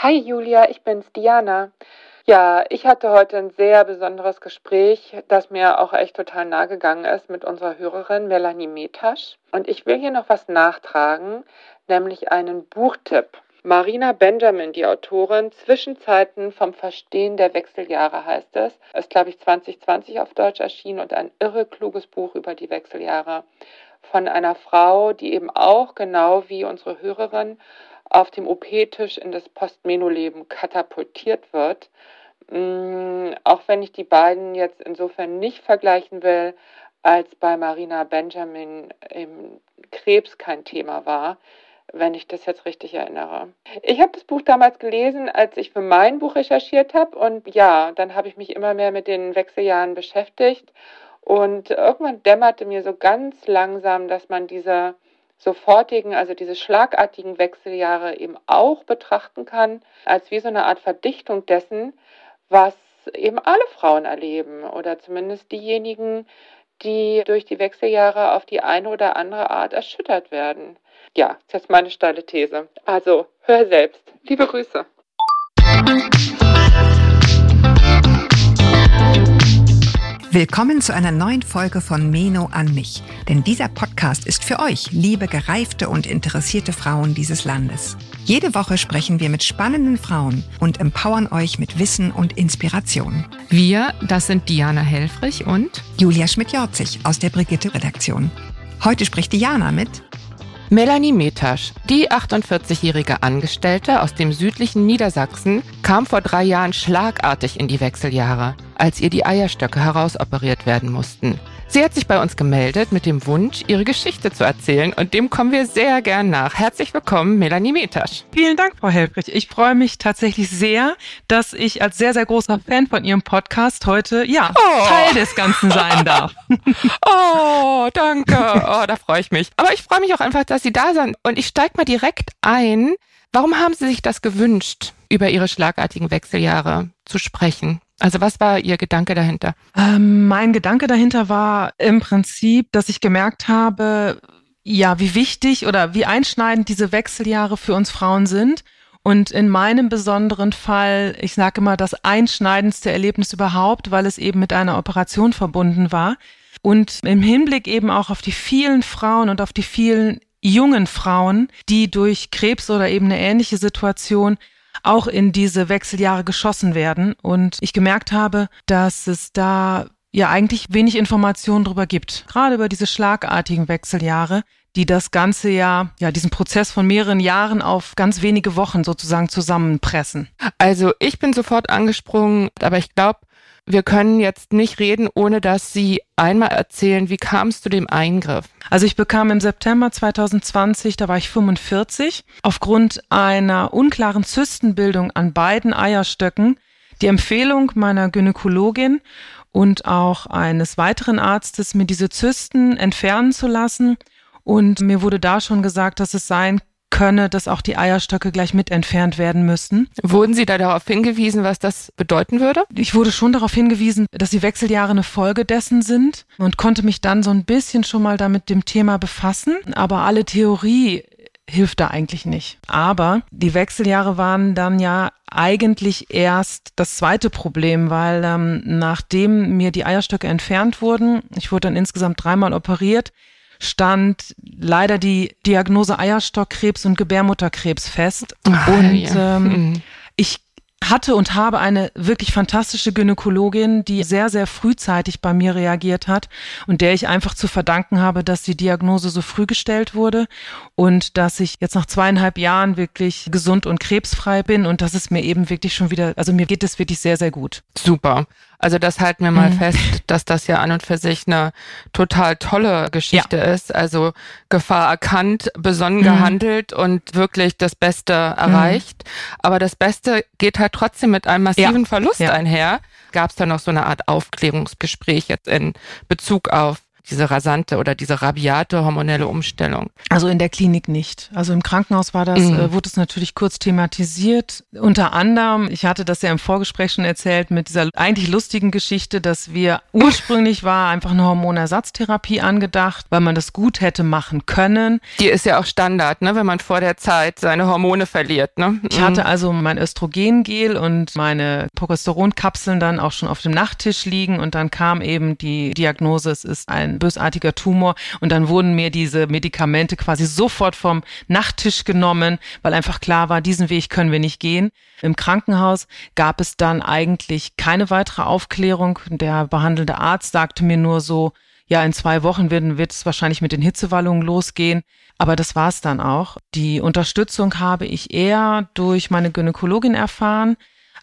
Hi Julia, ich bin's Diana. Ja, ich hatte heute ein sehr besonderes Gespräch, das mir auch echt total nahe gegangen ist mit unserer Hörerin Melanie Metasch. Und ich will hier noch was nachtragen, nämlich einen Buchtipp. Marina Benjamin, die Autorin, Zwischenzeiten vom Verstehen der Wechseljahre heißt es. Ist, glaube ich, 2020 auf Deutsch erschienen und ein irre kluges Buch über die Wechseljahre von einer Frau, die eben auch genau wie unsere Hörerin auf dem OP-Tisch in das Postmenoleben katapultiert wird. Mm, auch wenn ich die beiden jetzt insofern nicht vergleichen will, als bei Marina Benjamin im Krebs kein Thema war, wenn ich das jetzt richtig erinnere. Ich habe das Buch damals gelesen, als ich für mein Buch recherchiert habe. Und ja, dann habe ich mich immer mehr mit den Wechseljahren beschäftigt. Und irgendwann dämmerte mir so ganz langsam, dass man diese sofortigen, also diese schlagartigen Wechseljahre eben auch betrachten kann als wie so eine Art Verdichtung dessen, was eben alle Frauen erleben oder zumindest diejenigen, die durch die Wechseljahre auf die eine oder andere Art erschüttert werden. Ja, das ist meine steile These. Also, hör selbst. Liebe Grüße. Willkommen zu einer neuen Folge von Meno an mich. Denn dieser Podcast ist für euch, liebe gereifte und interessierte Frauen dieses Landes. Jede Woche sprechen wir mit spannenden Frauen und empowern euch mit Wissen und Inspiration. Wir, das sind Diana Helfrich und Julia Schmidt-Jorzig aus der Brigitte-Redaktion. Heute spricht Diana mit Melanie Metasch, die 48-jährige Angestellte aus dem südlichen Niedersachsen, kam vor drei Jahren schlagartig in die Wechseljahre, als ihr die Eierstöcke herausoperiert werden mussten. Sie hat sich bei uns gemeldet mit dem Wunsch, ihre Geschichte zu erzählen und dem kommen wir sehr gern nach. Herzlich willkommen, Melanie Metasch. Vielen Dank, Frau Helfrich. Ich freue mich tatsächlich sehr, dass ich als sehr, sehr großer Fan von Ihrem Podcast heute, ja, oh. Teil des Ganzen sein darf. oh, danke. Oh, da freue ich mich. Aber ich freue mich auch einfach, dass Sie da sind und ich steige mal direkt ein. Warum haben Sie sich das gewünscht, über Ihre schlagartigen Wechseljahre zu sprechen? Also was war Ihr Gedanke dahinter? Ähm, mein Gedanke dahinter war im Prinzip, dass ich gemerkt habe, ja, wie wichtig oder wie einschneidend diese Wechseljahre für uns Frauen sind. Und in meinem besonderen Fall, ich sage immer, das einschneidendste Erlebnis überhaupt, weil es eben mit einer Operation verbunden war. Und im Hinblick eben auch auf die vielen Frauen und auf die vielen jungen Frauen, die durch Krebs oder eben eine ähnliche Situation auch in diese Wechseljahre geschossen werden. Und ich gemerkt habe, dass es da ja eigentlich wenig Informationen darüber gibt, gerade über diese schlagartigen Wechseljahre, die das ganze Jahr, ja, diesen Prozess von mehreren Jahren auf ganz wenige Wochen sozusagen zusammenpressen. Also ich bin sofort angesprungen, aber ich glaube, wir können jetzt nicht reden, ohne dass Sie einmal erzählen, wie kam es zu dem Eingriff? Also ich bekam im September 2020, da war ich 45, aufgrund einer unklaren Zystenbildung an beiden Eierstöcken die Empfehlung meiner Gynäkologin und auch eines weiteren Arztes, mir diese Zysten entfernen zu lassen. Und mir wurde da schon gesagt, dass es sein könne, dass auch die Eierstöcke gleich mit entfernt werden müssen. Wurden Sie da darauf hingewiesen, was das bedeuten würde? Ich wurde schon darauf hingewiesen, dass die Wechseljahre eine Folge dessen sind und konnte mich dann so ein bisschen schon mal damit dem Thema befassen. Aber alle Theorie hilft da eigentlich nicht. Aber die Wechseljahre waren dann ja eigentlich erst das zweite Problem, weil ähm, nachdem mir die Eierstöcke entfernt wurden, ich wurde dann insgesamt dreimal operiert, stand leider die Diagnose Eierstockkrebs und Gebärmutterkrebs fest. Ach, und ja. ähm, mhm. ich hatte und habe eine wirklich fantastische Gynäkologin, die sehr, sehr frühzeitig bei mir reagiert hat und der ich einfach zu verdanken habe, dass die Diagnose so früh gestellt wurde und dass ich jetzt nach zweieinhalb Jahren wirklich gesund und krebsfrei bin und dass es mir eben wirklich schon wieder, also mir geht es wirklich sehr, sehr gut. Super. Also das halten wir mal mhm. fest, dass das ja an und für sich eine total tolle Geschichte ja. ist. Also Gefahr erkannt, besonnen mhm. gehandelt und wirklich das Beste erreicht. Mhm. Aber das Beste geht halt trotzdem mit einem massiven ja. Verlust ja. einher. Gab es da noch so eine Art Aufklärungsgespräch jetzt in Bezug auf diese rasante oder diese rabiate hormonelle Umstellung? Also in der Klinik nicht. Also im Krankenhaus war das, mhm. äh, wurde es natürlich kurz thematisiert. Unter anderem, ich hatte das ja im Vorgespräch schon erzählt, mit dieser eigentlich lustigen Geschichte, dass wir ursprünglich war einfach eine Hormonersatztherapie angedacht, weil man das gut hätte machen können. Die ist ja auch Standard, ne, wenn man vor der Zeit seine Hormone verliert. Ne? Ich hatte mhm. also mein Östrogengel und meine Progesteronkapseln dann auch schon auf dem Nachttisch liegen und dann kam eben die Diagnose, es ist ein bösartiger Tumor und dann wurden mir diese Medikamente quasi sofort vom Nachttisch genommen, weil einfach klar war, diesen Weg können wir nicht gehen. Im Krankenhaus gab es dann eigentlich keine weitere Aufklärung. Der behandelnde Arzt sagte mir nur so, ja, in zwei Wochen wird, wird es wahrscheinlich mit den Hitzewallungen losgehen. Aber das war es dann auch. Die Unterstützung habe ich eher durch meine Gynäkologin erfahren.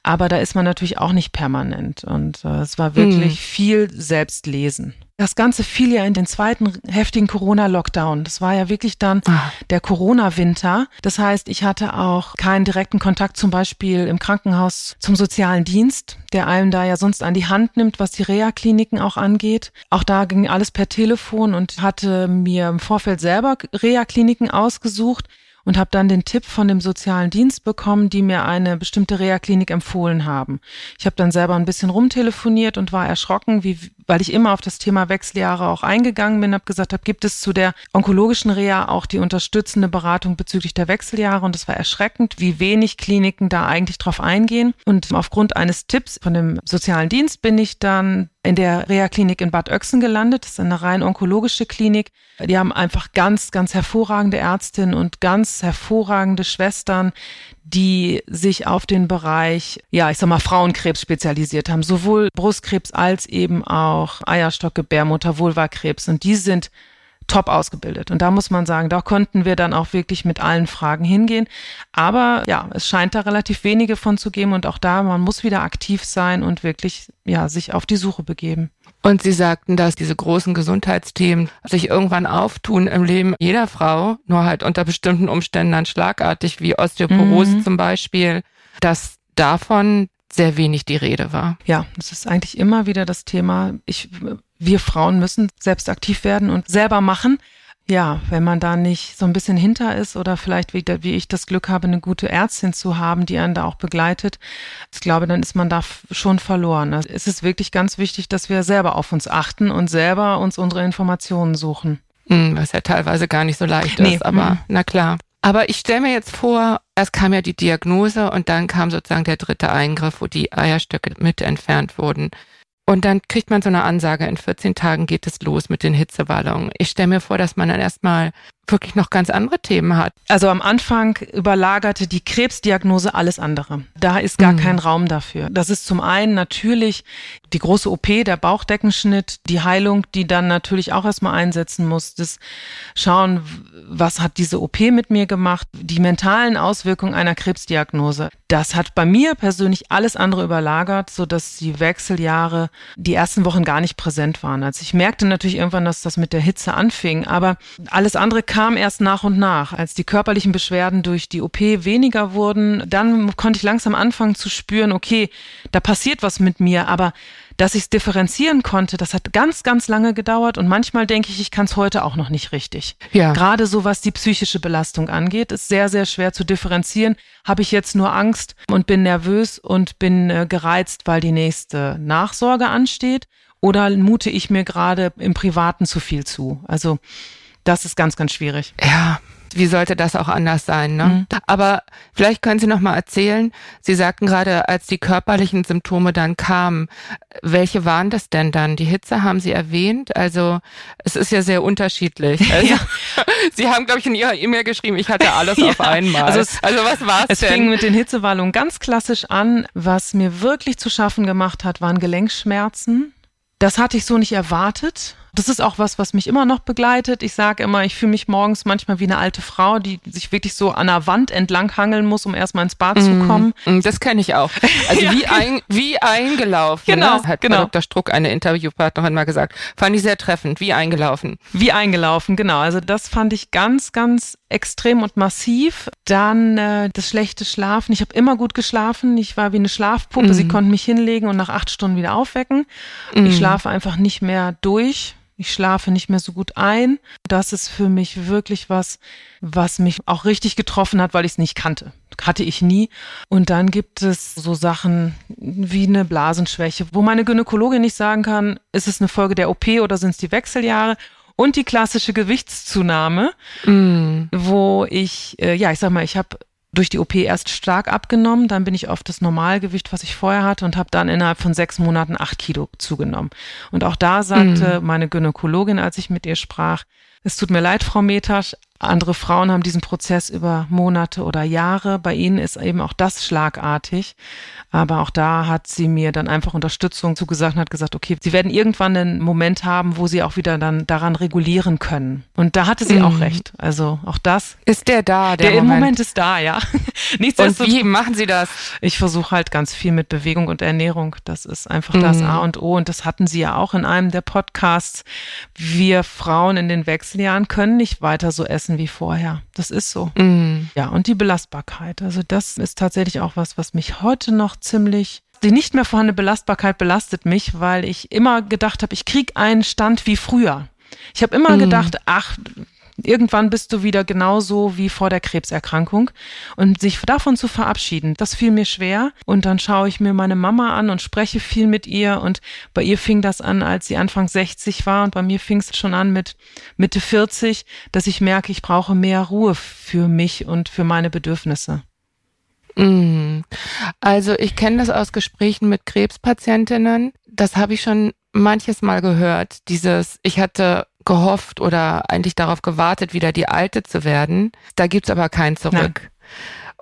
Aber da ist man natürlich auch nicht permanent. Und äh, es war wirklich mhm. viel Selbstlesen. Das Ganze fiel ja in den zweiten heftigen Corona-Lockdown. Das war ja wirklich dann ah. der Corona-Winter. Das heißt, ich hatte auch keinen direkten Kontakt zum Beispiel im Krankenhaus zum sozialen Dienst, der einem da ja sonst an die Hand nimmt, was die Reha-Kliniken auch angeht. Auch da ging alles per Telefon und hatte mir im Vorfeld selber Reha-Kliniken ausgesucht und habe dann den Tipp von dem sozialen Dienst bekommen, die mir eine bestimmte Reha-Klinik empfohlen haben. Ich habe dann selber ein bisschen rumtelefoniert und war erschrocken, wie, weil ich immer auf das Thema Wechseljahre auch eingegangen bin, habe gesagt, hab, gibt es zu der onkologischen Reha auch die unterstützende Beratung bezüglich der Wechseljahre und es war erschreckend, wie wenig Kliniken da eigentlich drauf eingehen. Und aufgrund eines Tipps von dem sozialen Dienst bin ich dann in der Reha-Klinik in Bad Oechsen gelandet. Das ist eine rein onkologische Klinik. Die haben einfach ganz, ganz hervorragende Ärztinnen und ganz hervorragende Schwestern, die sich auf den Bereich, ja, ich sag mal, Frauenkrebs spezialisiert haben. Sowohl Brustkrebs als eben auch Eierstock, Gebärmutter, Vulvakrebs. Und die sind top ausgebildet. Und da muss man sagen, da konnten wir dann auch wirklich mit allen Fragen hingehen. Aber ja, es scheint da relativ wenige von zu geben und auch da, man muss wieder aktiv sein und wirklich, ja, sich auf die Suche begeben. Und Sie sagten, dass diese großen Gesundheitsthemen sich irgendwann auftun im Leben jeder Frau, nur halt unter bestimmten Umständen dann schlagartig, wie Osteoporose mhm. zum Beispiel, dass davon sehr wenig die Rede war. Ja, das ist eigentlich immer wieder das Thema. Ich wir Frauen müssen selbst aktiv werden und selber machen. Ja, wenn man da nicht so ein bisschen hinter ist oder vielleicht wie, wie ich das Glück habe, eine gute Ärztin zu haben, die einen da auch begleitet, ich glaube, dann ist man da schon verloren. Also es ist wirklich ganz wichtig, dass wir selber auf uns achten und selber uns unsere Informationen suchen. Hm, was ja teilweise gar nicht so leicht nee. ist, aber mhm. na klar. Aber ich stelle mir jetzt vor, erst kam ja die Diagnose und dann kam sozusagen der dritte Eingriff, wo die Eierstöcke mit entfernt wurden. Und dann kriegt man so eine Ansage, in 14 Tagen geht es los mit den Hitzewallungen. Ich stelle mir vor, dass man dann erstmal wirklich noch ganz andere Themen hat. Also am Anfang überlagerte die Krebsdiagnose alles andere. Da ist gar mhm. kein Raum dafür. Das ist zum einen natürlich die große OP, der Bauchdeckenschnitt, die Heilung, die dann natürlich auch erstmal einsetzen muss. Das Schauen, was hat diese OP mit mir gemacht, die mentalen Auswirkungen einer Krebsdiagnose. Das hat bei mir persönlich alles andere überlagert, so dass die Wechseljahre die ersten Wochen gar nicht präsent waren. Also ich merkte natürlich irgendwann, dass das mit der Hitze anfing, aber alles andere kam erst nach und nach. Als die körperlichen Beschwerden durch die OP weniger wurden, dann konnte ich langsam anfangen zu spüren, okay, da passiert was mit mir, aber dass ich es differenzieren konnte, das hat ganz, ganz lange gedauert und manchmal denke ich, ich kann es heute auch noch nicht richtig. Ja. Gerade so was die psychische Belastung angeht, ist sehr, sehr schwer zu differenzieren. Habe ich jetzt nur Angst und bin nervös und bin äh, gereizt, weil die nächste Nachsorge ansteht? Oder mute ich mir gerade im Privaten zu viel zu? Also das ist ganz, ganz schwierig. Ja, wie sollte das auch anders sein? Ne? Mhm. Aber vielleicht können Sie noch mal erzählen. Sie sagten gerade, als die körperlichen Symptome dann kamen, welche waren das denn dann? Die Hitze haben Sie erwähnt. Also es ist ja sehr unterschiedlich. Also, ja. Sie haben, glaube ich, in Ihrer E-Mail geschrieben, ich hatte alles ja. auf einmal. Also, es, also was war's es denn? Es fing mit den Hitzewallungen ganz klassisch an. Was mir wirklich zu schaffen gemacht hat, waren Gelenkschmerzen. Das hatte ich so nicht erwartet. Das ist auch was, was mich immer noch begleitet. Ich sage immer, ich fühle mich morgens manchmal wie eine alte Frau, die sich wirklich so an der Wand entlang hangeln muss, um erstmal ins Bad mm, zu mhm. kommen. Mm, das kenne ich auch. Also ja, wie, ein, wie eingelaufen. Genau, ne? hat genau. Dr. Struck, eine Interviewpartnerin, mal gesagt. Fand ich sehr treffend. Wie eingelaufen. Wie eingelaufen, genau. Also das fand ich ganz, ganz extrem und massiv. Dann äh, das schlechte Schlafen. Ich habe immer gut geschlafen. Ich war wie eine Schlafpuppe. Mm. Sie konnten mich hinlegen und nach acht Stunden wieder aufwecken. Ich schlafe einfach nicht mehr durch Ich schlafe nicht mehr so gut ein. Das ist für mich wirklich was, was mich auch richtig getroffen hat, weil ich es nicht kannte. Hatte ich nie. Und dann gibt es so Sachen wie eine Blasenschwäche, wo meine Gynäkologin nicht sagen kann, ist es eine Folge der OP oder sind es die Wechseljahre? Und die klassische Gewichtszunahme, mm. wo ich, äh, ja, ich sag mal, ich habe durch die OP erst stark abgenommen, dann bin ich auf das Normalgewicht, was ich vorher hatte und habe dann innerhalb von sechs Monaten acht Kilo zugenommen. Und auch da sagte mhm. meine Gynäkologin, als ich mit ihr sprach, es tut mir leid, Frau Metasch, andere Frauen haben diesen Prozess über Monate oder Jahre. Bei ihnen ist eben auch das schlagartig. Aber auch da hat sie mir dann einfach Unterstützung zugesagt und hat gesagt, okay, sie werden irgendwann einen Moment haben, wo sie auch wieder dann daran regulieren können. Und da hatte sie mhm. auch recht. Also auch das. Ist der da? Der, der Moment. im Moment ist da, ja. und wie machen Sie das? Ich versuche halt ganz viel mit Bewegung und Ernährung. Das ist einfach mhm. das A und O. Und das hatten Sie ja auch in einem der Podcasts. Wir Frauen in den Wechseljahren können nicht weiter so essen essen wie vorher. Das ist so. Mm. Ja, und die Belastbarkeit. Also das ist tatsächlich auch was, was mich heute noch ziemlich die nicht mehr vorhandene Belastbarkeit belastet mich, weil ich immer gedacht habe, ich krieg einen Stand wie früher. Ich habe immer mm. gedacht, ach, Irgendwann bist du wieder genauso wie vor der Krebserkrankung. Und sich davon zu verabschieden, das fiel mir schwer. Und dann schaue ich mir meine Mama an und spreche viel mit ihr. Und bei ihr fing das an, als sie Anfang 60 war. Und bei mir fing es schon an mit Mitte 40, dass ich merke, ich brauche mehr Ruhe für mich und für meine Bedürfnisse. Mm. Also ich kenne das aus Gesprächen mit Krebspatientinnen. Das habe ich schon manches Mal gehört. Dieses, ich hatte gehofft oder eigentlich darauf gewartet, wieder die Alte zu werden. Da gibt's aber kein Zurück. Nein.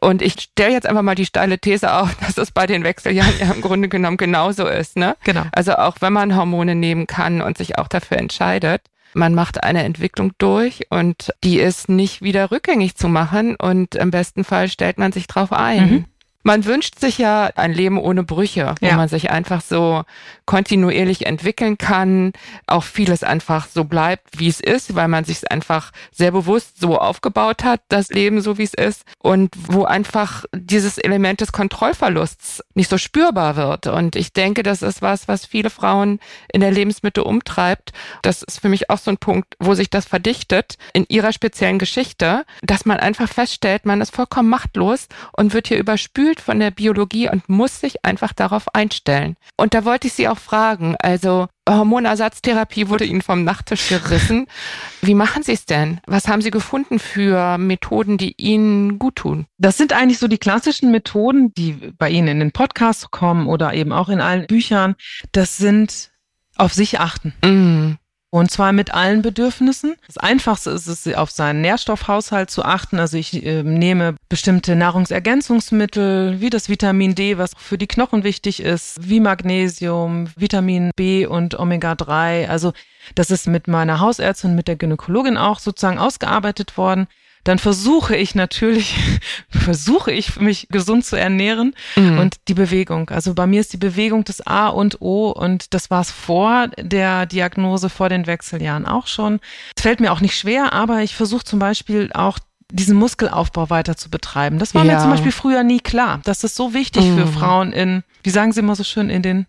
Und ich stelle jetzt einfach mal die steile These auf, dass es bei den Wechseljahren ja im Grunde genommen genauso ist. Ne? Genau. Also auch wenn man Hormone nehmen kann und sich auch dafür entscheidet, man macht eine Entwicklung durch und die ist nicht wieder rückgängig zu machen und im besten Fall stellt man sich drauf ein. Mhm. Man wünscht sich ja ein Leben ohne Brüche, wo ja. man sich einfach so kontinuierlich entwickeln kann, auch vieles einfach so bleibt, wie es ist, weil man sich einfach sehr bewusst so aufgebaut hat, das Leben so wie es ist und wo einfach dieses Element des Kontrollverlusts nicht so spürbar wird. Und ich denke, das ist was, was viele Frauen in der Lebensmitte umtreibt. Das ist für mich auch so ein Punkt, wo sich das verdichtet in ihrer speziellen Geschichte, dass man einfach feststellt, man ist vollkommen machtlos und wird hier überspült gefühlt von der Biologie und muss sich einfach darauf einstellen. Und da wollte ich Sie auch fragen, also Hormonersatztherapie wurde Ihnen vom Nachttisch gerissen. Wie machen Sie es denn? Was haben Sie gefunden für Methoden, die Ihnen gut tun? Das sind eigentlich so die klassischen Methoden, die bei Ihnen in den Podcasts kommen oder eben auch in allen Büchern. Das sind auf sich achten. Mm. Und zwar mit allen Bedürfnissen. Das Einfachste ist es, auf seinen Nährstoffhaushalt zu achten. Also ich äh, nehme bestimmte Nahrungsergänzungsmittel, wie das Vitamin D, was für die Knochen wichtig ist, wie Magnesium, Vitamin B und Omega-3. Also das ist mit meiner Hausärztin, mit der Gynäkologin auch sozusagen ausgearbeitet worden dann versuche ich natürlich, versuche ich mich gesund zu ernähren mhm. und die Bewegung. Also bei mir ist die Bewegung das A und O und das war es vor der Diagnose, vor den Wechseljahren auch schon. Es fällt mir auch nicht schwer, aber ich versuche zum Beispiel auch diesen Muskelaufbau weiter zu betreiben. Das war ja. mir zum Beispiel früher nie klar. Das ist so wichtig mhm. für Frauen in, wie sagen Sie immer so schön, in den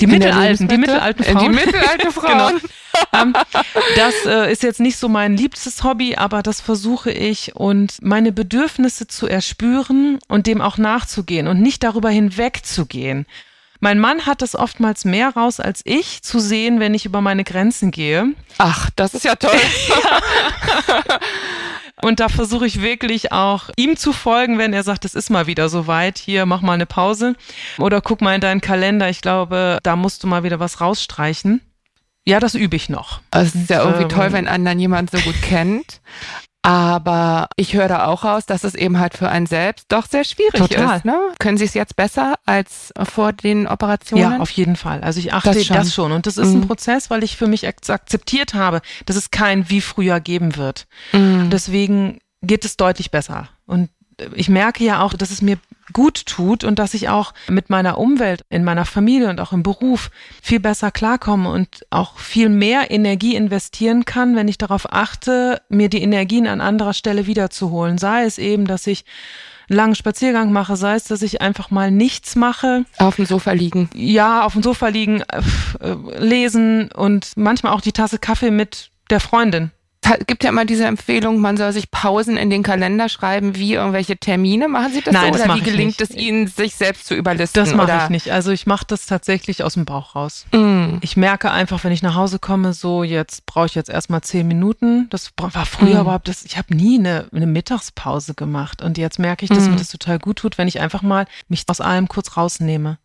die mittelalten, die mittelalten Frauen. Die mittelalten Frauen. genau. Ähm, das äh, ist jetzt nicht so mein liebstes Hobby, aber das versuche ich und meine Bedürfnisse zu erspüren und dem auch nachzugehen und nicht darüber hinwegzugehen. Mein Mann hat es oftmals mehr raus als ich zu sehen, wenn ich über meine Grenzen gehe. Ach, das ist ja toll. Und da versuche ich wirklich auch ihm zu folgen, wenn er sagt, es ist mal wieder soweit, hier mach mal eine Pause oder guck mal in deinen Kalender, ich glaube, da musst du mal wieder was rausstreichen. Ja, das übe ich noch. Es ist ja irgendwie ähm, toll, wenn einen dann jemand so gut kennt. Aber ich höre da auch raus, dass es eben halt für einen selbst doch sehr schwierig Total. ist. Ne? Können Sie es jetzt besser als vor den Operationen? Ja, auf jeden Fall. Also ich achte das schon. Das schon. Und das ist mhm. ein Prozess, weil ich für mich akzeptiert habe, dass es kein wie früher geben wird. Mhm. Deswegen geht es deutlich besser. Und ich merke ja auch, dass es mir gut tut und dass ich auch mit meiner Umwelt, in meiner Familie und auch im Beruf viel besser klarkomme und auch viel mehr Energie investieren kann, wenn ich darauf achte, mir die Energien an anderer Stelle wiederzuholen. Sei es eben, dass ich einen langen Spaziergang mache, sei es, dass ich einfach mal nichts mache. Auf dem Sofa liegen. Ja, auf dem Sofa liegen, äh, lesen und manchmal auch die Tasse Kaffee mit der Freundin gibt ja immer diese Empfehlung, man soll sich Pausen in den Kalender schreiben, wie irgendwelche Termine. Machen Sie das Nein, so? Das oder wie gelingt es Ihnen, sich selbst zu überlisten? Das mache ich nicht. Also ich mache das tatsächlich aus dem Bauch raus. Mm. Ich merke einfach, wenn ich nach Hause komme, so jetzt brauche ich jetzt erstmal zehn Minuten. Das war früher mm. überhaupt, das, ich habe nie eine, eine, Mittagspause gemacht. Und jetzt merke ich, dass mm. mir das total gut tut, wenn ich einfach mal mich aus allem kurz rausnehme.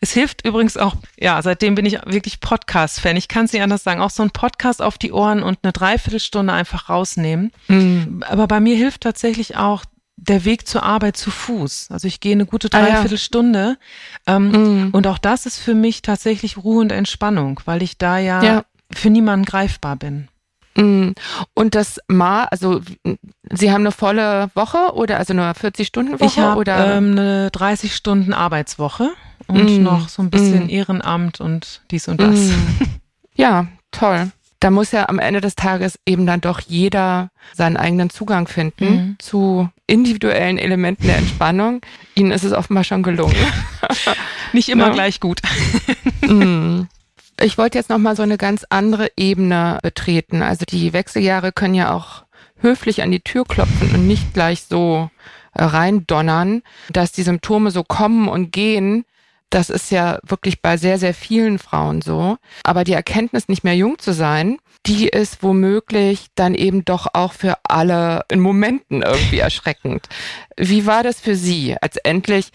Es hilft übrigens auch, ja, seitdem bin ich wirklich Podcast-Fan. Ich kann es nicht anders sagen. Auch so ein Podcast auf die Ohren und eine Dreiviertelstunde einfach rausnehmen. Mhm. Aber bei mir hilft tatsächlich auch der Weg zur Arbeit zu Fuß. Also ich gehe eine gute Dreiviertelstunde. Ah, ja. ähm, mhm. Und auch das ist für mich tatsächlich Ruhe und Entspannung, weil ich da ja, ja. für niemanden greifbar bin. Mhm. Und das mal, also Sie haben eine volle Woche oder also eine 40-Stunden-Woche? Ich habe ähm, eine 30 Stunden Arbeitswoche und mm. noch so ein bisschen mm. Ehrenamt und dies und das. Mm. Ja, toll. Da muss ja am Ende des Tages eben dann doch jeder seinen eigenen Zugang finden mhm. zu individuellen Elementen der Entspannung. Ihnen ist es offenbar schon gelungen. Nicht immer ja. gleich gut. mm. Ich wollte jetzt nochmal so eine ganz andere Ebene betreten. Also die Wechseljahre können ja auch höflich an die Tür klopfen und nicht gleich so reindonnern, dass die Symptome so kommen und gehen, das ist ja wirklich bei sehr, sehr vielen Frauen so. Aber die Erkenntnis, nicht mehr jung zu sein, die ist womöglich dann eben doch auch für alle in Momenten irgendwie erschreckend. Wie war das für Sie, als endlich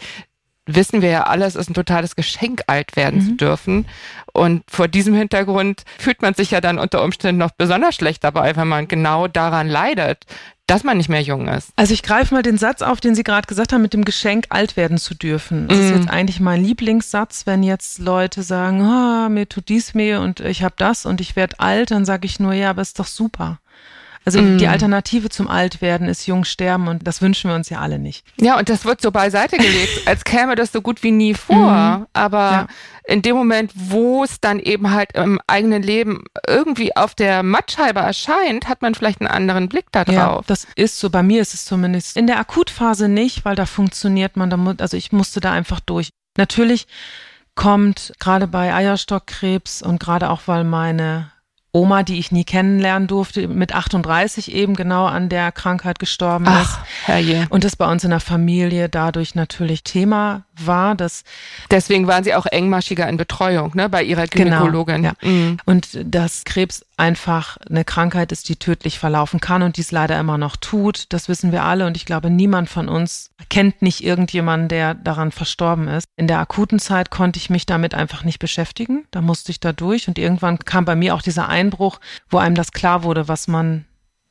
wissen wir ja alle, es ist ein totales Geschenk, alt werden mhm. zu dürfen. Und vor diesem Hintergrund fühlt man sich ja dann unter Umständen noch besonders schlecht dabei, wenn man genau daran leidet, dass man nicht mehr jung ist. Also ich greife mal den Satz auf, den Sie gerade gesagt haben, mit dem Geschenk, alt werden zu dürfen. Das mm. ist jetzt eigentlich mein Lieblingssatz, wenn jetzt Leute sagen, oh, mir tut dies weh und ich habe das und ich werde alt, dann sage ich nur, ja, aber ist doch super. Also mm. die Alternative zum Altwerden ist jung sterben und das wünschen wir uns ja alle nicht. Ja, und das wird so beiseite gelegt, als käme das so gut wie nie vor. Mm. Aber ja. in dem Moment, wo es dann eben halt im eigenen Leben irgendwie auf der Mattscheibe erscheint, hat man vielleicht einen anderen Blick darauf. Ja, das ist so. Bei mir ist es zumindest in der Akutphase nicht, weil da funktioniert man, da also ich musste da einfach durch. Natürlich kommt gerade bei Eierstockkrebs und gerade auch weil meine Oma, die ich nie kennenlernen durfte, mit 38 eben genau an der Krankheit gestorben Ach, ist. Herrje. Und das bei uns in der Familie dadurch natürlich Thema war. Dass Deswegen waren Sie auch engmaschiger in Betreuung, ne, bei Ihrer genau, Gynäkologin. Genau, ja. Mhm. Und dass Krebs einfach eine Krankheit ist, die tödlich verlaufen kann und dies leider immer noch tut. Das wissen wir alle und ich glaube, niemand von uns kennt nicht irgendjemanden, der daran verstorben ist. In der akuten Zeit konnte ich mich damit einfach nicht beschäftigen. Da musste ich da durch und irgendwann kam bei mir auch dieser Einbruch, wo einem das klar wurde, was man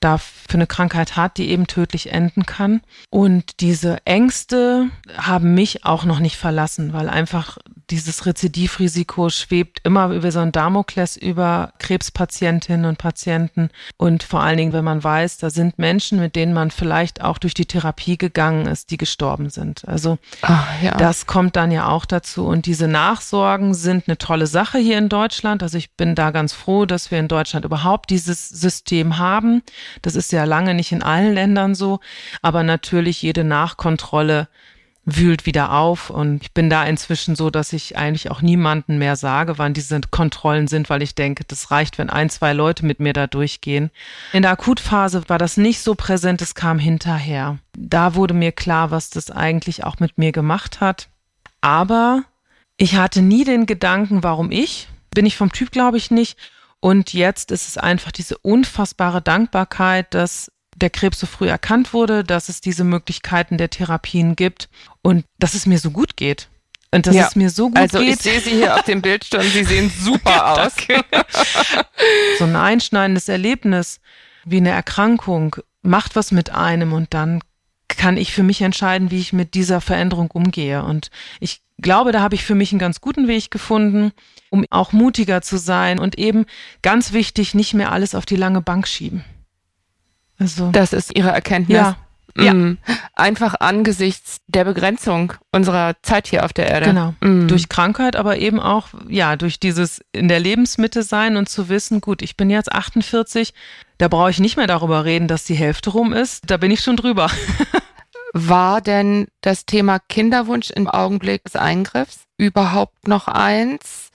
da für eine Krankheit hat, die eben tödlich enden kann. Und diese Ängste haben mich auch noch nicht verlassen, weil einfach dieses Rezidivrisiko schwebt immer über so ein Damokles über Krebspatientinnen und Patienten. Und vor allen Dingen, wenn man weiß, da sind Menschen, mit denen man vielleicht auch durch die Therapie gegangen ist, die gestorben sind. Also Ach, ja. das kommt dann ja auch dazu. Und diese Nachsorgen sind eine tolle Sache hier in Deutschland. Also ich bin da ganz froh, dass wir in Deutschland überhaupt dieses System haben. Das ist ja lange nicht in allen Ländern so. Aber natürlich jede Nachkontrolle wühlt wieder auf. Und ich bin da inzwischen so, dass ich eigentlich auch niemanden mehr sage, wann diese Kontrollen sind, weil ich denke, das reicht, wenn ein, zwei Leute mit mir da durchgehen. In der Akutphase war das nicht so präsent, es kam hinterher. Da wurde mir klar, was das eigentlich auch mit mir gemacht hat. Aber ich hatte nie den Gedanken, warum ich. Bin ich vom Typ, glaube ich, nicht. Und jetzt ist es einfach diese unfassbare Dankbarkeit, dass der Krebs so früh erkannt wurde, dass es diese Möglichkeiten der Therapien gibt und dass es mir so gut geht. Und dass ja. es mir so gut also geht. Also ich sehe Sie hier auf dem Bildschirm, Sie sehen super aus. so ein einschneidendes Erlebnis wie eine Erkrankung macht was mit einem und dann kann ich für mich entscheiden, wie ich mit dieser Veränderung umgehe. Und ich glaube, da habe ich für mich einen ganz guten Weg gefunden, um auch mutiger zu sein und eben ganz wichtig, nicht mehr alles auf die lange Bank schieben. Also, das ist Ihre Erkenntnis. Ja. Ja. Mm. Einfach angesichts der Begrenzung unserer Zeit hier auf der Erde. Genau. Mm. Durch Krankheit, aber eben auch, ja, durch dieses in der Lebensmitte sein und zu wissen, gut, ich bin jetzt 48, da brauche ich nicht mehr darüber reden, dass die Hälfte rum ist. Da bin ich schon drüber. War denn das Thema Kinderwunsch im Augenblick des Eingriffs überhaupt noch eins?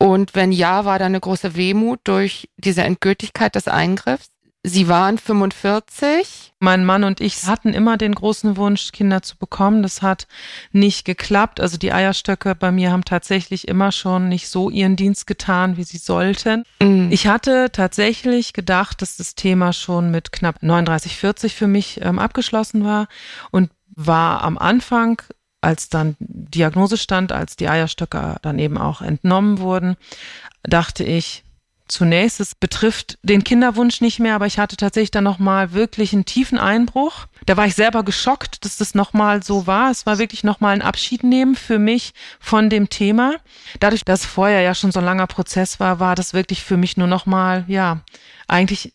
Und wenn ja, war da eine große Wehmut durch diese Endgültigkeit des Eingriffs? Sie waren 45. Mein Mann und ich hatten immer den großen Wunsch, Kinder zu bekommen. Das hat nicht geklappt. Also die Eierstöcke bei mir haben tatsächlich immer schon nicht so ihren Dienst getan, wie sie sollten. Mhm. Ich hatte tatsächlich gedacht, dass das Thema schon mit knapp 39, 40 für mich ähm, abgeschlossen war und war am Anfang als dann Diagnose stand, als die Eierstöcke dann eben auch entnommen wurden, dachte ich, zunächst. Es betrifft den Kinderwunsch nicht mehr, aber ich hatte tatsächlich dann nochmal wirklich einen tiefen Einbruch. Da war ich selber geschockt, dass das nochmal so war. Es war wirklich nochmal ein Abschied nehmen für mich von dem Thema. Dadurch, dass vorher ja schon so ein langer Prozess war, war das wirklich für mich nur nochmal, ja, eigentlich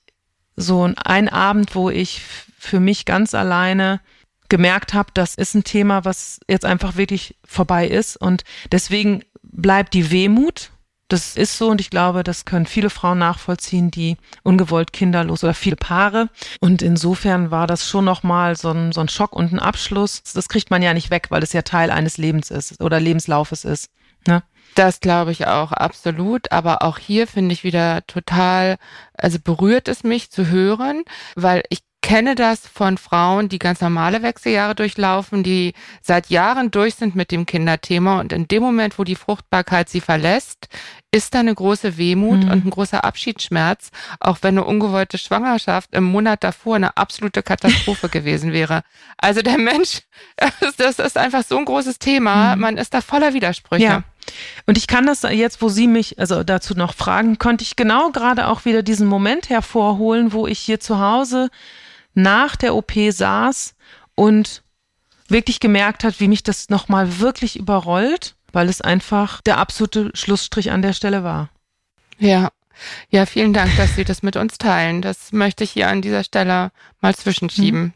so ein Abend, wo ich für mich ganz alleine gemerkt habe, das ist ein Thema, was jetzt einfach wirklich vorbei ist. Und deswegen bleibt die Wehmut das ist so und ich glaube, das können viele Frauen nachvollziehen, die ungewollt kinderlos oder viele Paare. Und insofern war das schon nochmal so ein, so ein Schock und ein Abschluss. Das kriegt man ja nicht weg, weil es ja Teil eines Lebens ist oder Lebenslaufes ist. Ne? Das glaube ich auch absolut. Aber auch hier finde ich wieder total, also berührt es mich zu hören, weil ich kenne das von Frauen, die ganz normale Wechseljahre durchlaufen, die seit Jahren durch sind mit dem Kinderthema und in dem Moment, wo die Fruchtbarkeit sie verlässt, ist da eine große Wehmut mhm. und ein großer Abschiedsschmerz, auch wenn eine ungewollte Schwangerschaft im Monat davor eine absolute Katastrophe gewesen wäre. Also der Mensch, das ist einfach so ein großes Thema, mhm. man ist da voller Widersprüche. Ja. Und ich kann das jetzt, wo Sie mich also dazu noch fragen, konnte ich genau gerade auch wieder diesen Moment hervorholen, wo ich hier zu Hause nach der OP saß und wirklich gemerkt hat, wie mich das nochmal wirklich überrollt weil es einfach der absolute Schlussstrich an der Stelle war. Ja. Ja, vielen Dank, dass Sie das mit uns teilen. Das möchte ich hier an dieser Stelle mal zwischenschieben. Mhm.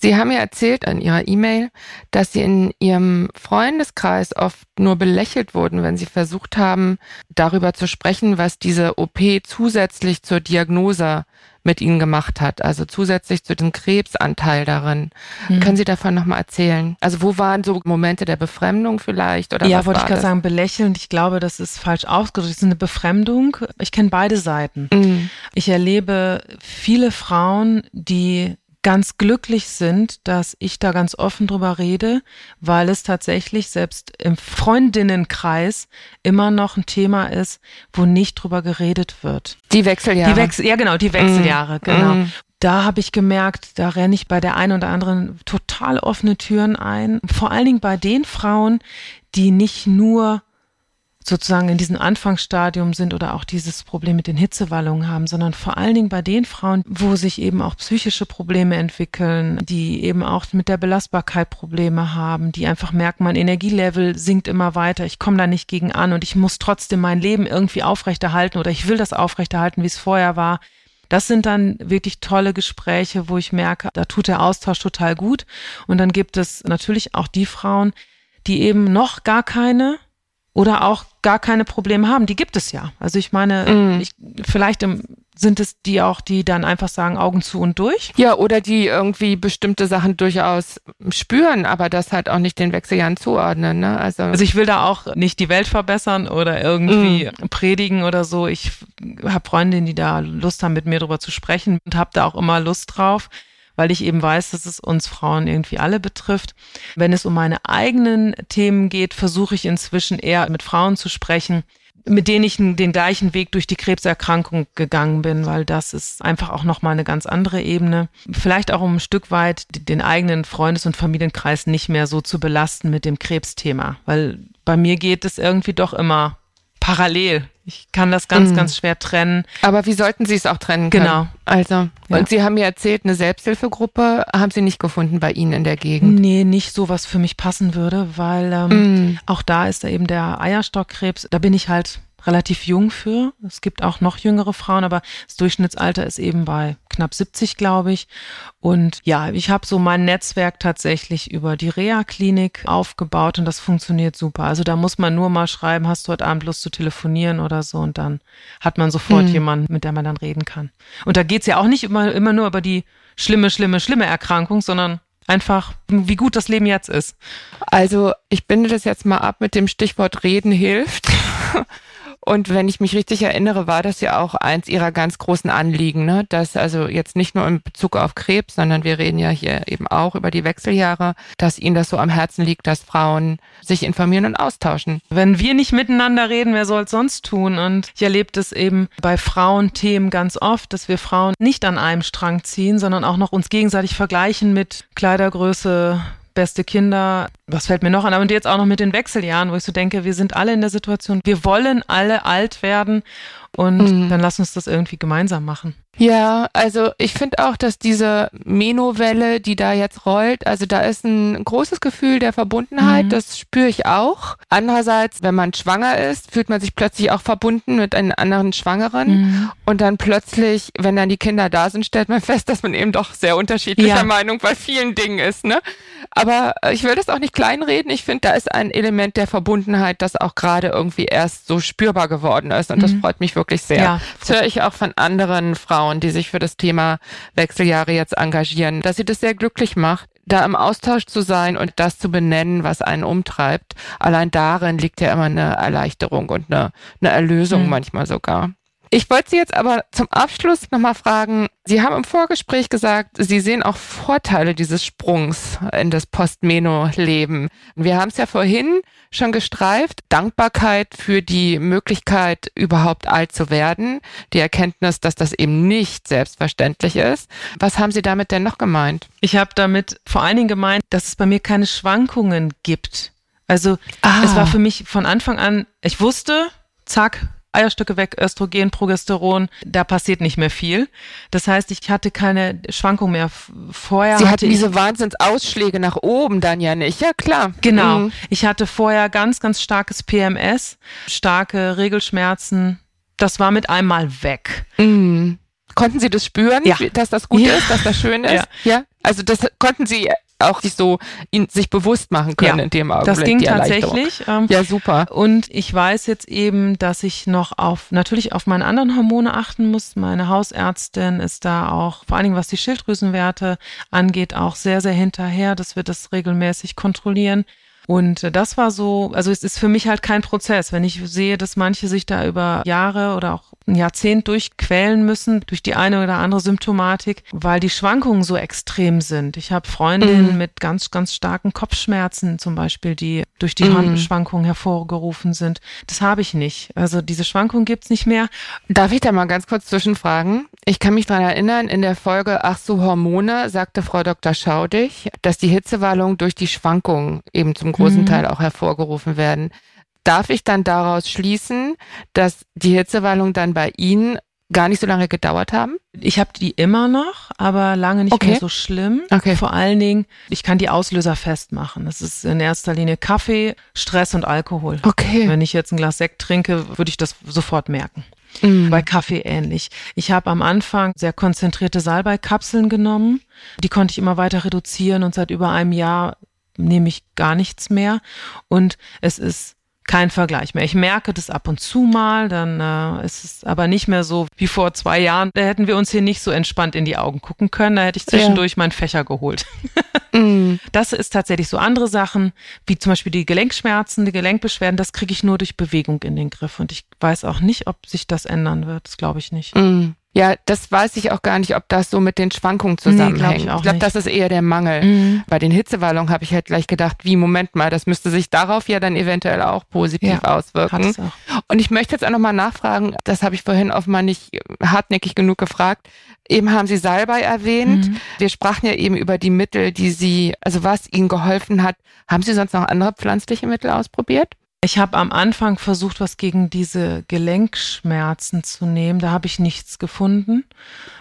Sie haben ja erzählt in Ihrer E-Mail, dass Sie in Ihrem Freundeskreis oft nur belächelt wurden, wenn Sie versucht haben, darüber zu sprechen, was diese OP zusätzlich zur Diagnose mit ihnen gemacht hat, also zusätzlich zu dem Krebsanteil darin. Mhm. Können Sie davon nochmal erzählen? Also wo waren so Momente der Befremdung vielleicht? Oder ja, wollte ich gerade sagen, belächelnd. Ich glaube, das ist falsch ausgedrückt. Es ist eine Befremdung. Ich kenne beide Seiten. Mhm. Ich erlebe viele Frauen, die ganz glücklich sind, dass ich da ganz offen drüber rede, weil es tatsächlich selbst im Freundinnenkreis immer noch ein Thema ist, wo nicht drüber geredet wird. Die Wechseljahre. Die Wechsel, ja, genau, die Wechseljahre, mm. genau. Mm. Da habe ich gemerkt, da renne ich bei der einen oder anderen total offene Türen ein. Vor allen Dingen bei den Frauen, die nicht nur sozusagen in diesem Anfangsstadium sind oder auch dieses Problem mit den Hitzewallungen haben, sondern vor allen Dingen bei den Frauen, wo sich eben auch psychische Probleme entwickeln, die eben auch mit der Belastbarkeit Probleme haben, die einfach merken, mein Energielevel sinkt immer weiter, ich komme da nicht gegen an und ich muss trotzdem mein Leben irgendwie aufrechterhalten oder ich will das aufrechterhalten, wie es vorher war. Das sind dann wirklich tolle Gespräche, wo ich merke, da tut der Austausch total gut. Und dann gibt es natürlich auch die Frauen, die eben noch gar keine oder auch gar keine Probleme haben. Die gibt es ja. Also ich meine, mm. ich, vielleicht im, sind es die auch, die dann einfach sagen Augen zu und durch. Ja, oder die irgendwie bestimmte Sachen durchaus spüren, aber das halt auch nicht den Wechseljahren zuordnen. Ne? Also, also ich will da auch nicht die Welt verbessern oder irgendwie mm. predigen oder so. Ich habe Freundinnen, die da Lust haben, mit mir drüber zu sprechen und habe da auch immer Lust drauf weil ich eben weiß, dass es uns Frauen irgendwie alle betrifft. Wenn es um meine eigenen Themen geht, versuche ich inzwischen eher mit Frauen zu sprechen, mit denen ich den gleichen Weg durch die Krebserkrankung gegangen bin, weil das ist einfach auch nochmal eine ganz andere Ebene. Vielleicht auch um ein Stück weit den eigenen Freundes- und Familienkreis nicht mehr so zu belasten mit dem Krebsthema, weil bei mir geht es irgendwie doch immer parallel. Ich kann das ganz, mhm. ganz schwer trennen. Aber wie sollten Sie es auch trennen können? Genau. Also, ja. und Sie haben mir erzählt, eine Selbsthilfegruppe haben Sie nicht gefunden bei Ihnen in der Gegend? Nee, nicht so, was für mich passen würde, weil ähm, mhm. auch da ist da eben der Eierstockkrebs. Da bin ich halt relativ jung für. Es gibt auch noch jüngere Frauen, aber das Durchschnittsalter ist eben bei knapp 70, glaube ich. Und ja, ich habe so mein Netzwerk tatsächlich über die Reha-Klinik aufgebaut und das funktioniert super. Also da muss man nur mal schreiben, hast du heute Abend Lust zu telefonieren oder so und dann hat man sofort mhm. jemanden, mit dem man dann reden kann. Und da geht's ja auch nicht immer, immer nur über die schlimme, schlimme, schlimme Erkrankung, sondern einfach, wie gut das Leben jetzt ist. Also ich binde das jetzt mal ab mit dem Stichwort Reden hilft. Und wenn ich mich richtig erinnere, war das ja auch eins ihrer ganz großen Anliegen, ne? dass also jetzt nicht nur in Bezug auf Krebs, sondern wir reden ja hier eben auch über die Wechseljahre, dass ihnen das so am Herzen liegt, dass Frauen sich informieren und austauschen. Wenn wir nicht miteinander reden, wer soll es sonst tun? Und ich erlebe das eben bei Frauenthemen ganz oft, dass wir Frauen nicht an einem Strang ziehen, sondern auch noch uns gegenseitig vergleichen mit Kleidergröße, beste Kinder. Was fällt mir noch an? Aber jetzt auch noch mit den Wechseljahren, wo ich so denke, wir sind alle in der Situation, wir wollen alle alt werden und mhm. dann lass uns das irgendwie gemeinsam machen. Ja, also ich finde auch, dass diese Menowelle, die da jetzt rollt, also da ist ein großes Gefühl der Verbundenheit, mhm. das spüre ich auch. Andererseits, wenn man schwanger ist, fühlt man sich plötzlich auch verbunden mit einem anderen Schwangeren mhm. und dann plötzlich, wenn dann die Kinder da sind, stellt man fest, dass man eben doch sehr unterschiedlicher ja. Meinung bei vielen Dingen ist, ne? Aber ich will das auch nicht kleinreden. Ich finde, da ist ein Element der Verbundenheit, das auch gerade irgendwie erst so spürbar geworden ist und das mhm. freut mich wirklich sehr. Ja. Das höre ich auch von anderen Frauen Frauen, die sich für das Thema Wechseljahre jetzt engagieren, dass sie das sehr glücklich macht, da im Austausch zu sein und das zu benennen, was einen umtreibt. Allein darin liegt ja immer eine Erleichterung und eine, eine Erlösung mhm. manchmal sogar. Ich wollte Sie jetzt aber zum Abschluss nochmal fragen, Sie haben im Vorgespräch gesagt, Sie sehen auch Vorteile dieses Sprungs in das Post-Meno-Leben. Wir haben es ja vorhin schon gestreift. Dankbarkeit für die Möglichkeit, überhaupt alt zu werden. Die Erkenntnis, dass das eben nicht selbstverständlich ist. Was haben Sie damit denn noch gemeint? Ich habe damit vor allen Dingen gemeint, dass es bei mir keine Schwankungen gibt. Also ah. es war für mich von Anfang an, ich wusste, zack, Eierstöcke weg, Östrogen, Progesteron, da passiert nicht mehr viel. Das heißt, ich hatte keine Schwankung mehr. Vorher Sie hatten diese Wahnsinnsausschläge nach oben dann ja nicht, ja klar. Genau. Mhm. Ich hatte vorher ganz, ganz starkes PMS, starke Regelschmerzen. Das war mit einmal weg. Mhm. Konnten Sie das spüren, ja. dass das gut ja. ist, dass das schön ist? Ja. ja. Also das konnten Sie auch sich so ihn, sich bewusst machen können ja, in dem Augenblick. Das ging tatsächlich. Ähm, ja, super. Und ich weiß jetzt eben, dass ich noch auf natürlich auf meine anderen Hormone achten muss. Meine Hausärztin ist da auch, vor allen Dingen was die Schilddrüsenwerte angeht, auch sehr, sehr hinterher, dass wir das regelmäßig kontrollieren. Und das war so, also es ist für mich halt kein Prozess. Wenn ich sehe, dass manche sich da über Jahre oder auch ein Jahrzehnt durchquälen müssen durch die eine oder andere Symptomatik, weil die Schwankungen so extrem sind. Ich habe Freundinnen mhm. mit ganz, ganz starken Kopfschmerzen zum Beispiel, die durch die mhm. Schwankungen hervorgerufen sind. Das habe ich nicht. Also diese Schwankungen gibt's nicht mehr. Darf ich da mal ganz kurz zwischenfragen? Ich kann mich dran erinnern, in der Folge Ach so Hormone sagte Frau Dr. Schaudig, dass die Hitzewallungen durch die Schwankungen eben zum großen mhm. Teil auch hervorgerufen werden. Darf ich dann daraus schließen, dass die Hitzewallungen dann bei Ihnen gar nicht so lange gedauert haben? Ich habe die immer noch, aber lange nicht okay. mehr so schlimm. Okay. Vor allen Dingen, ich kann die Auslöser festmachen. Das ist in erster Linie Kaffee, Stress und Alkohol. Okay. Wenn ich jetzt ein Glas Sekt trinke, würde ich das sofort merken. Mm. Bei Kaffee ähnlich. Ich habe am Anfang sehr konzentrierte Salbeikapseln genommen. Die konnte ich immer weiter reduzieren und seit über einem Jahr nehme ich gar nichts mehr. Und es ist kein Vergleich mehr. Ich merke das ab und zu mal, dann äh, ist es aber nicht mehr so wie vor zwei Jahren. Da hätten wir uns hier nicht so entspannt in die Augen gucken können. Da hätte ich zwischendurch ja. meinen Fächer geholt. mm. Das ist tatsächlich so andere Sachen, wie zum Beispiel die Gelenkschmerzen, die Gelenkbeschwerden, das kriege ich nur durch Bewegung in den Griff. Und ich weiß auch nicht, ob sich das ändern wird. Das glaube ich nicht. Mm. Ja, das weiß ich auch gar nicht, ob das so mit den Schwankungen zusammenhängt. Nee, glaub ich glaube, das ist eher der Mangel. Mhm. Bei den Hitzewallungen habe ich halt gleich gedacht, wie, Moment mal, das müsste sich darauf ja dann eventuell auch positiv ja, auswirken. Und ich möchte jetzt auch nochmal nachfragen, das habe ich vorhin offenbar nicht hartnäckig genug gefragt. Eben haben Sie Salbei erwähnt. Mhm. Wir sprachen ja eben über die Mittel, die Sie, also was Ihnen geholfen hat. Haben Sie sonst noch andere pflanzliche Mittel ausprobiert? Ich habe am Anfang versucht, was gegen diese Gelenkschmerzen zu nehmen. Da habe ich nichts gefunden,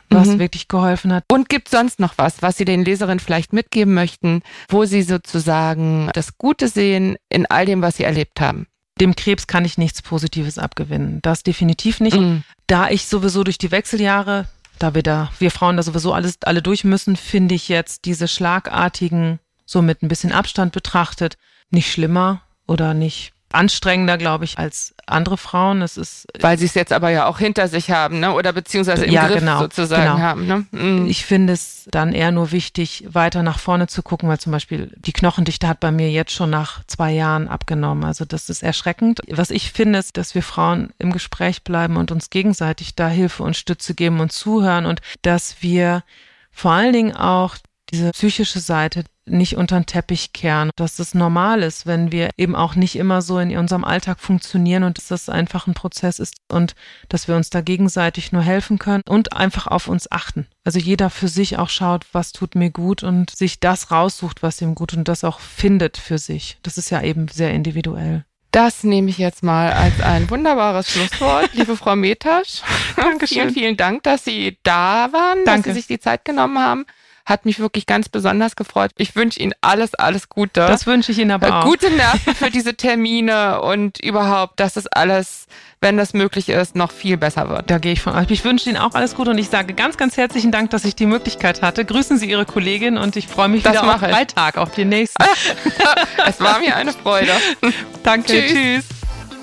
was mhm. wirklich geholfen hat. Und gibt sonst noch was, was Sie den Leserinnen vielleicht mitgeben möchten, wo Sie sozusagen das Gute sehen in all dem, was Sie erlebt haben? dem Krebs kann ich nichts Positives abgewinnen. Das definitiv nicht. Mhm. Da ich sowieso durch die Wechseljahre, da wir da, wir Frauen da sowieso alles, alle durch müssen, finde ich jetzt diese schlagartigen, so mit ein bisschen Abstand betrachtet, nicht schlimmer oder nicht anstrengender, glaube ich, als andere Frauen. Es ist weil sie es jetzt aber ja auch hinter sich haben, ne? Oder beziehungsweise im ja, Griff genau, sozusagen genau. haben. Ne? Mhm. Ich finde es dann eher nur wichtig, weiter nach vorne zu gucken, weil zum Beispiel die Knochendichte hat bei mir jetzt schon nach zwei Jahren abgenommen. Also das ist erschreckend. Was ich finde, ist, dass wir Frauen im Gespräch bleiben und uns gegenseitig da Hilfe und Stütze geben und zuhören und dass wir vor allen Dingen auch diese psychische Seite nicht unter den Teppich kehren, dass das normal ist, wenn wir eben auch nicht immer so in unserem Alltag funktionieren und dass das einfach ein Prozess ist und dass wir uns da gegenseitig nur helfen können und einfach auf uns achten. Also jeder für sich auch schaut, was tut mir gut und sich das raussucht, was ihm gut und das auch findet für sich. Das ist ja eben sehr individuell. Das nehme ich jetzt mal als ein wunderbares Schlusswort, liebe Frau Metasch. Dankeschön. Vielen, vielen Dank, dass Sie da waren, Danke. dass Sie sich die Zeit genommen haben. Hat mich wirklich ganz besonders gefreut. Ich wünsche Ihnen alles, alles Gute. Das wünsche ich Ihnen aber äh, auch. Gute Nerven für diese Termine und überhaupt, dass es alles, wenn das möglich ist, noch viel besser wird. Da gehe ich von aus. Ich wünsche Ihnen auch alles Gute und ich sage ganz, ganz herzlichen Dank, dass ich die Möglichkeit hatte. Grüßen Sie Ihre Kollegin und ich freue mich das wieder auf Freitag, auf den nächsten. es war mir eine Freude. Danke. Tschüss. Tschüss.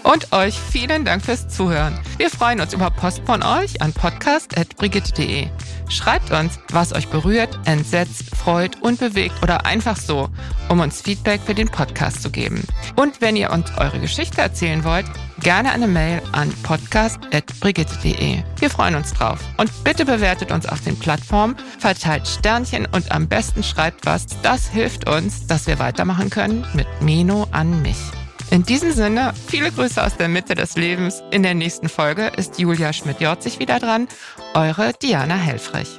Und euch vielen Dank fürs Zuhören. Wir freuen uns über Post von euch an podcast.brigitte.de. Schreibt uns, was euch berührt, entsetzt, freut und bewegt oder einfach so, um uns Feedback für den Podcast zu geben. Und wenn ihr uns eure Geschichte erzählen wollt, gerne eine Mail an podcast.brigitte.de. Wir freuen uns drauf. Und bitte bewertet uns auf den Plattformen, verteilt Sternchen und am besten schreibt was. Das hilft uns, dass wir weitermachen können mit Meno an mich. In diesem Sinne, viele Grüße aus der Mitte des Lebens. In der nächsten Folge ist Julia Schmidt-Jorzig wieder dran. Eure Diana Helfrich.